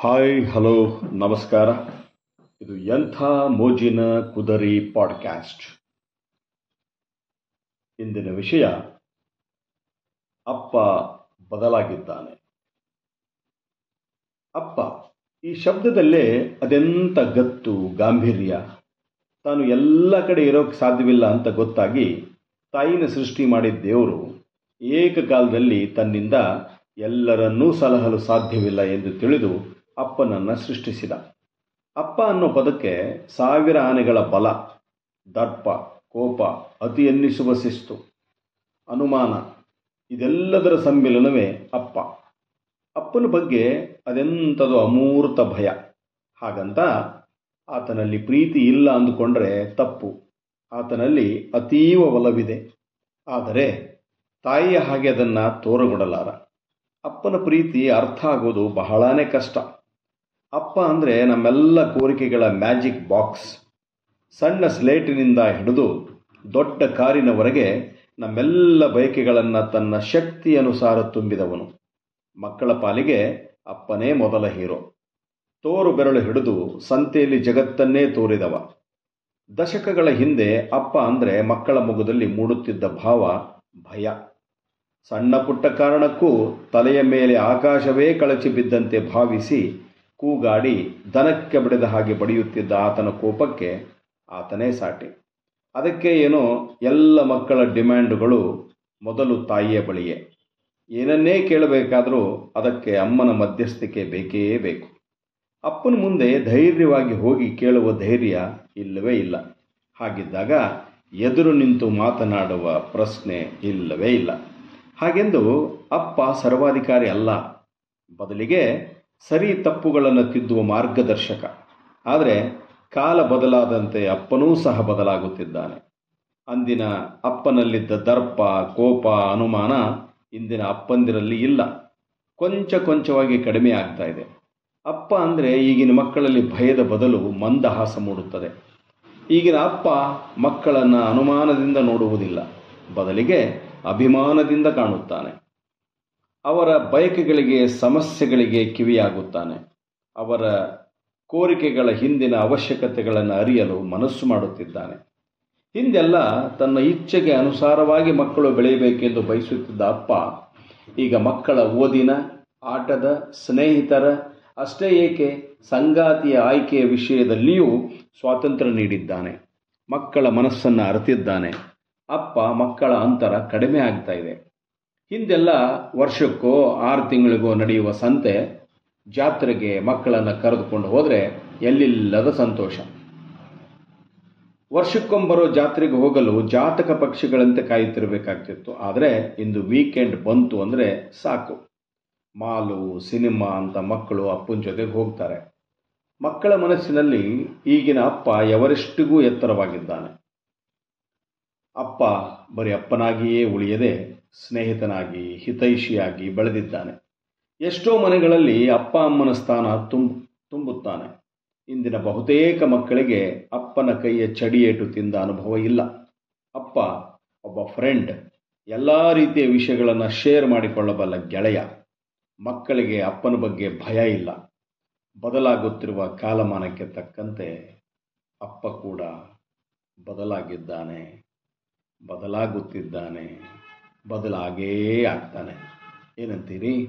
Hi hello ನಮಸ್ಕಾರ. ಇದು ಎಂಥ ಮೋಜಿನ ಕುದರಿ ಪಾಡ್ಕ್ಯಾಸ್ಟ್ ಇಂದಿನ ವಿಷಯ, ಅಪ್ಪ ಬದಲಾಗಿದ್ದಾನೆ. ಅಪ್ಪ, ಈ ಶಬ್ದದಲ್ಲೇ ಅದೆಂಥ ಗತ್ತು, ಗಾಂಭೀರ್ಯ. ತಾನು ಎಲ್ಲ ಕಡೆ ಇರೋಕ್ಕೆ ಸಾಧ್ಯವಿಲ್ಲ ಅಂತ ಗೊತ್ತಾಗಿ ತಾಯಿನ ಸೃಷ್ಟಿ ಮಾಡಿದ ದೇವರು ಏಕಕಾಲದಲ್ಲಿ ತನ್ನಿಂದ ಎಲ್ಲರನ್ನೂ ಸಲಹಲು ಸಾಧ್ಯವಿಲ್ಲ ಎಂದು ತಿಳಿದು ಅಪ್ಪನನ್ನು ಸೃಷ್ಟಿಸಿದ. ಅಪ್ಪ ಅನ್ನೋ ಪದಕ್ಕೆ ಸಾವಿರ ಆನೆಗಳ ಬಲ, ದರ್ಪ, ಕೋಪ ಅತಿ ಎನ್ನಿಸುವ ಶಿಸ್ತು, ಅನುಮಾನ ಇದೆಲ್ಲದರ ಸಮ್ಮಿಲನವೇ ಅಪ್ಪ. ಅಪ್ಪನ ಬಗ್ಗೆ ಅದೆಂಥದು ಅಮೂರ್ತ ಭಯ. ಹಾಗಂತ ಆತನಲ್ಲಿ ಪ್ರೀತಿ ಇಲ್ಲ ಅಂದುಕೊಂಡ್ರೆ ತಪ್ಪು. ಆತನಲ್ಲಿ ಅತೀವ ಒಲವಿದೆ. ಆದರೆ ತಾಯಿಯ ಹಾಗೆ ಅದನ್ನು ತೋರಗೊಡಲಾರ. ಅಪ್ಪನ ಪ್ರೀತಿ ಅರ್ಥ ಆಗೋದು ಬಹಳಾನೇ ಕಷ್ಟ. ಅಪ್ಪ ಅಂದರೆ ನಮ್ಮೆಲ್ಲ ಕೋರಿಕೆಗಳ ಮ್ಯಾಜಿಕ್ ಬಾಕ್ಸ್. ಸಣ್ಣ ಸ್ಲೇಟಿನಿಂದ ಹಿಡಿದು ದೊಡ್ಡ ಕಾರಿನವರೆಗೆ ನಮ್ಮೆಲ್ಲ ಬಯಕೆಗಳನ್ನು ತನ್ನ ಶಕ್ತಿಯನುಸಾರ ತುಂಬಿದವನು. ಮಕ್ಕಳ ಪಾಲಿಗೆ ಅಪ್ಪನೇ ಮೊದಲ ಹೀರೋ. ತೋರು ಬೆರಳು ಹಿಡಿದು ಸಂತೆಯಲ್ಲಿ ಜಗತ್ತನ್ನೇ ತೋರಿದವ. ದಶಕಗಳ ಹಿಂದೆ ಅಪ್ಪ ಅಂದರೆ ಮಕ್ಕಳ ಮಗುದಲ್ಲಿ ಮೂಡುತ್ತಿದ್ದ ಭಾವ, ಭಯ. ಸಣ್ಣ ಪುಟ್ಟ ಕಾರಣಕ್ಕೂ ತಲೆಯ ಮೇಲೆ ಆಕಾಶವೇ ಕಳಚಿ ಬಿದ್ದಂತೆ ಭಾವಿಸಿ ಕೂಗಾಡಿ ದನಕ್ಕೆ ಬಡಿದ ಹಾಗೆ ಬಡಿಯುತ್ತಿದ್ದ ಆತನ ಕೋಪಕ್ಕೆ ಆತನೇ ಸಾಟಿ. ಅದಕ್ಕೆ ಏನೋ ಎಲ್ಲ ಮಕ್ಕಳ ಡಿಮ್ಯಾಂಡುಗಳು ಮೊದಲು ತಾಯಿಯ ಬಳಿಯೇ. ಏನನ್ನೇ ಕೇಳಬೇಕಾದರೂ ಅದಕ್ಕೆ ಅಮ್ಮನ ಮಧ್ಯಸ್ಥಿಕೆ ಬೇಕೇ ಬೇಕು. ಅಪ್ಪನ ಮುಂದೆ ಧೈರ್ಯವಾಗಿ ಹೋಗಿ ಕೇಳುವ ಧೈರ್ಯ ಇಲ್ಲವೇ ಇಲ್ಲ. ಹಾಗಿದ್ದಾಗ ಎದುರು ನಿಂತು ಮಾತನಾಡುವ ಪ್ರಶ್ನೆ ಇಲ್ಲವೇ ಇಲ್ಲ. ಹಾಗೆಂದು ಅಪ್ಪ ಸರ್ವಾಧಿಕಾರಿ ಅಲ್ಲ. ಬದಲಿಗೆ ಸರಿ ತಪ್ಪುಗಳನ್ನು ತಿದ್ದುವ ಮಾರ್ಗದರ್ಶಕ. ಆದರೆ ಕಾಲ ಬದಲಾದಂತೆ ಅಪ್ಪನೂ ಸಹ ಬದಲಾಗುತ್ತಿದ್ದಾನೆ. ಅಂದಿನ ಅಪ್ಪನಲ್ಲಿದ್ದ ದರ್ಪ, ಕೋಪ, ಅನುಮಾನ ಇಂದಿನ ಅಪ್ಪಂದಿರಲ್ಲಿ ಇಲ್ಲ. ಕೊಂಚ ಕೊಂಚವಾಗಿ ಕಡಿಮೆ ಆಗ್ತಾ ಇದೆ. ಅಪ್ಪ ಅಂದರೆ ಈಗಿನ ಮಕ್ಕಳಲ್ಲಿ ಭಯದ ಬದಲು ಮಂದಹಾಸ ಮೂಡುತ್ತದೆ. ಈಗಿನ ಅಪ್ಪ ಮಕ್ಕಳನ್ನು ಅನುಮಾನದಿಂದ ನೋಡುವುದಿಲ್ಲ. ಬದಲಿಗೆ ಅಭಿಮಾನದಿಂದ ಕಾಣುತ್ತಾನೆ. ಅವರ ಬಯಕೆಗಳಿಗೆ, ಸಮಸ್ಯೆಗಳಿಗೆ ಕಿವಿಯಾಗುತ್ತಾನೆ. ಅವರ ಕೋರಿಕೆಗಳ ಹಿಂದಿನ ಅವಶ್ಯಕತೆಗಳನ್ನು ಅರಿಯಲು ಮನಸ್ಸು ಮಾಡುತ್ತಿದ್ದಾನೆ. ಹಿಂದೆಲ್ಲ ತನ್ನ ಇಚ್ಛೆಗೆ ಅನುಸಾರವಾಗಿ ಮಕ್ಕಳು ಬೆಳೆಯಬೇಕೆಂದು ಬಯಸುತ್ತಿದ್ದ ಅಪ್ಪ, ಈಗ ಮಕ್ಕಳ ಓದಿನ, ಆಟದ ಸ್ನೇಹಿತರ, ಅಷ್ಟೇ ಏಕೆ ಸಂಗಾತಿಯ ಆಯ್ಕೆಯ ವಿಷಯದಲ್ಲಿಯೂ ಸ್ವಾತಂತ್ರ್ಯ ನೀಡಿದ್ದಾನೆ. ಮಕ್ಕಳ ಮನಸ್ಸನ್ನು ಅರಿತಿದ್ದಾನೆ. ಅಪ್ಪ ಮಕ್ಕಳ ಅಂತರ ಕಡಿಮೆ ಆಗ್ತಾ ಇದೆ. ಹಿಂದೆಲ್ಲ ವರ್ಷಕ್ಕೋ ಆರು ತಿಂಗಳಿಗೋ ನಡೆಯುವ ಸಂತೆ ಜಾತ್ರೆಗೆ ಮಕ್ಕಳನ್ನು ಕರೆದುಕೊಂಡು ಹೋದರೆ ಎಲ್ಲಿಲ್ಲದ ಸಂತೋಷ. ವರ್ಷಕ್ಕೊಂಬರೋ ಜಾತ್ರೆಗೆ ಹೋಗಲು ಜಾತಕ ಪಕ್ಷಿಗಳಂತೆ ಕಾಯುತ್ತಿರಬೇಕಾಗ್ತಿತ್ತು. ಆದರೆ ಇಂದು ವೀಕೆಂಡ್ ಬಂತು ಅಂದರೆ ಸಾಕು. ಮಾಲು, ಸಿನಿಮಾ ಅಂತ ಮಕ್ಕಳು ಅಪ್ಪನ ಜೊತೆಗೆ ಹೋಗ್ತಾರೆ. ಮಕ್ಕಳ ಮನಸ್ಸಿನಲ್ಲಿ ಈಗಿನ ಅಪ್ಪ ಎವರೆಷ್ಟಿಗೂ ಎತ್ತರವಾಗಿದ್ದಾನೆ. ಅಪ್ಪ ಬರೀ ಅಪ್ಪನಾಗಿಯೇ ಉಳಿಯದೆ ಸ್ನೇಹಿತನಾಗಿ, ಹಿತೈಷಿಯಾಗಿ ಬೆಳೆದಿದ್ದಾನೆ. ಎಷ್ಟೋ ಮನೆಗಳಲ್ಲಿ ಅಪ್ಪ ಅಮ್ಮನ ಸ್ಥಾನ ತುಂಬ, ತುಂಬುತ್ತಾನೆ. ಇಂದಿನ ಬಹುತೇಕ ಮಕ್ಕಳಿಗೆ ಅಪ್ಪನ ಕೈಯ ಚಡಿಯೇಟು ತಿಂದ ಅನುಭವ ಇಲ್ಲ. ಅಪ್ಪ ಒಬ್ಬ ಫ್ರೆಂಡ್ ಎಲ್ಲ ರೀತಿಯ ವಿಷಯಗಳನ್ನು ಶೇರ್ ಮಾಡಿಕೊಳ್ಳಬಲ್ಲ ಗೆಳೆಯ. ಮಕ್ಕಳಿಗೆ ಅಪ್ಪನ ಬಗ್ಗೆ ಭಯ ಇಲ್ಲ. ಬದಲಾಗುತ್ತಿರುವ ಕಾಲಮಾನಕ್ಕೆ ತಕ್ಕಂತೆ ಅಪ್ಪ ಕೂಡ ಬದಲಾಗಿದ್ದಾನೆ, ಬದಲಾಗುತ್ತಿದ್ದಾನೆ. ಬದಲಾಗೇ ಆಗ್ತಾನೆ. ಏನಂತೀರಿ?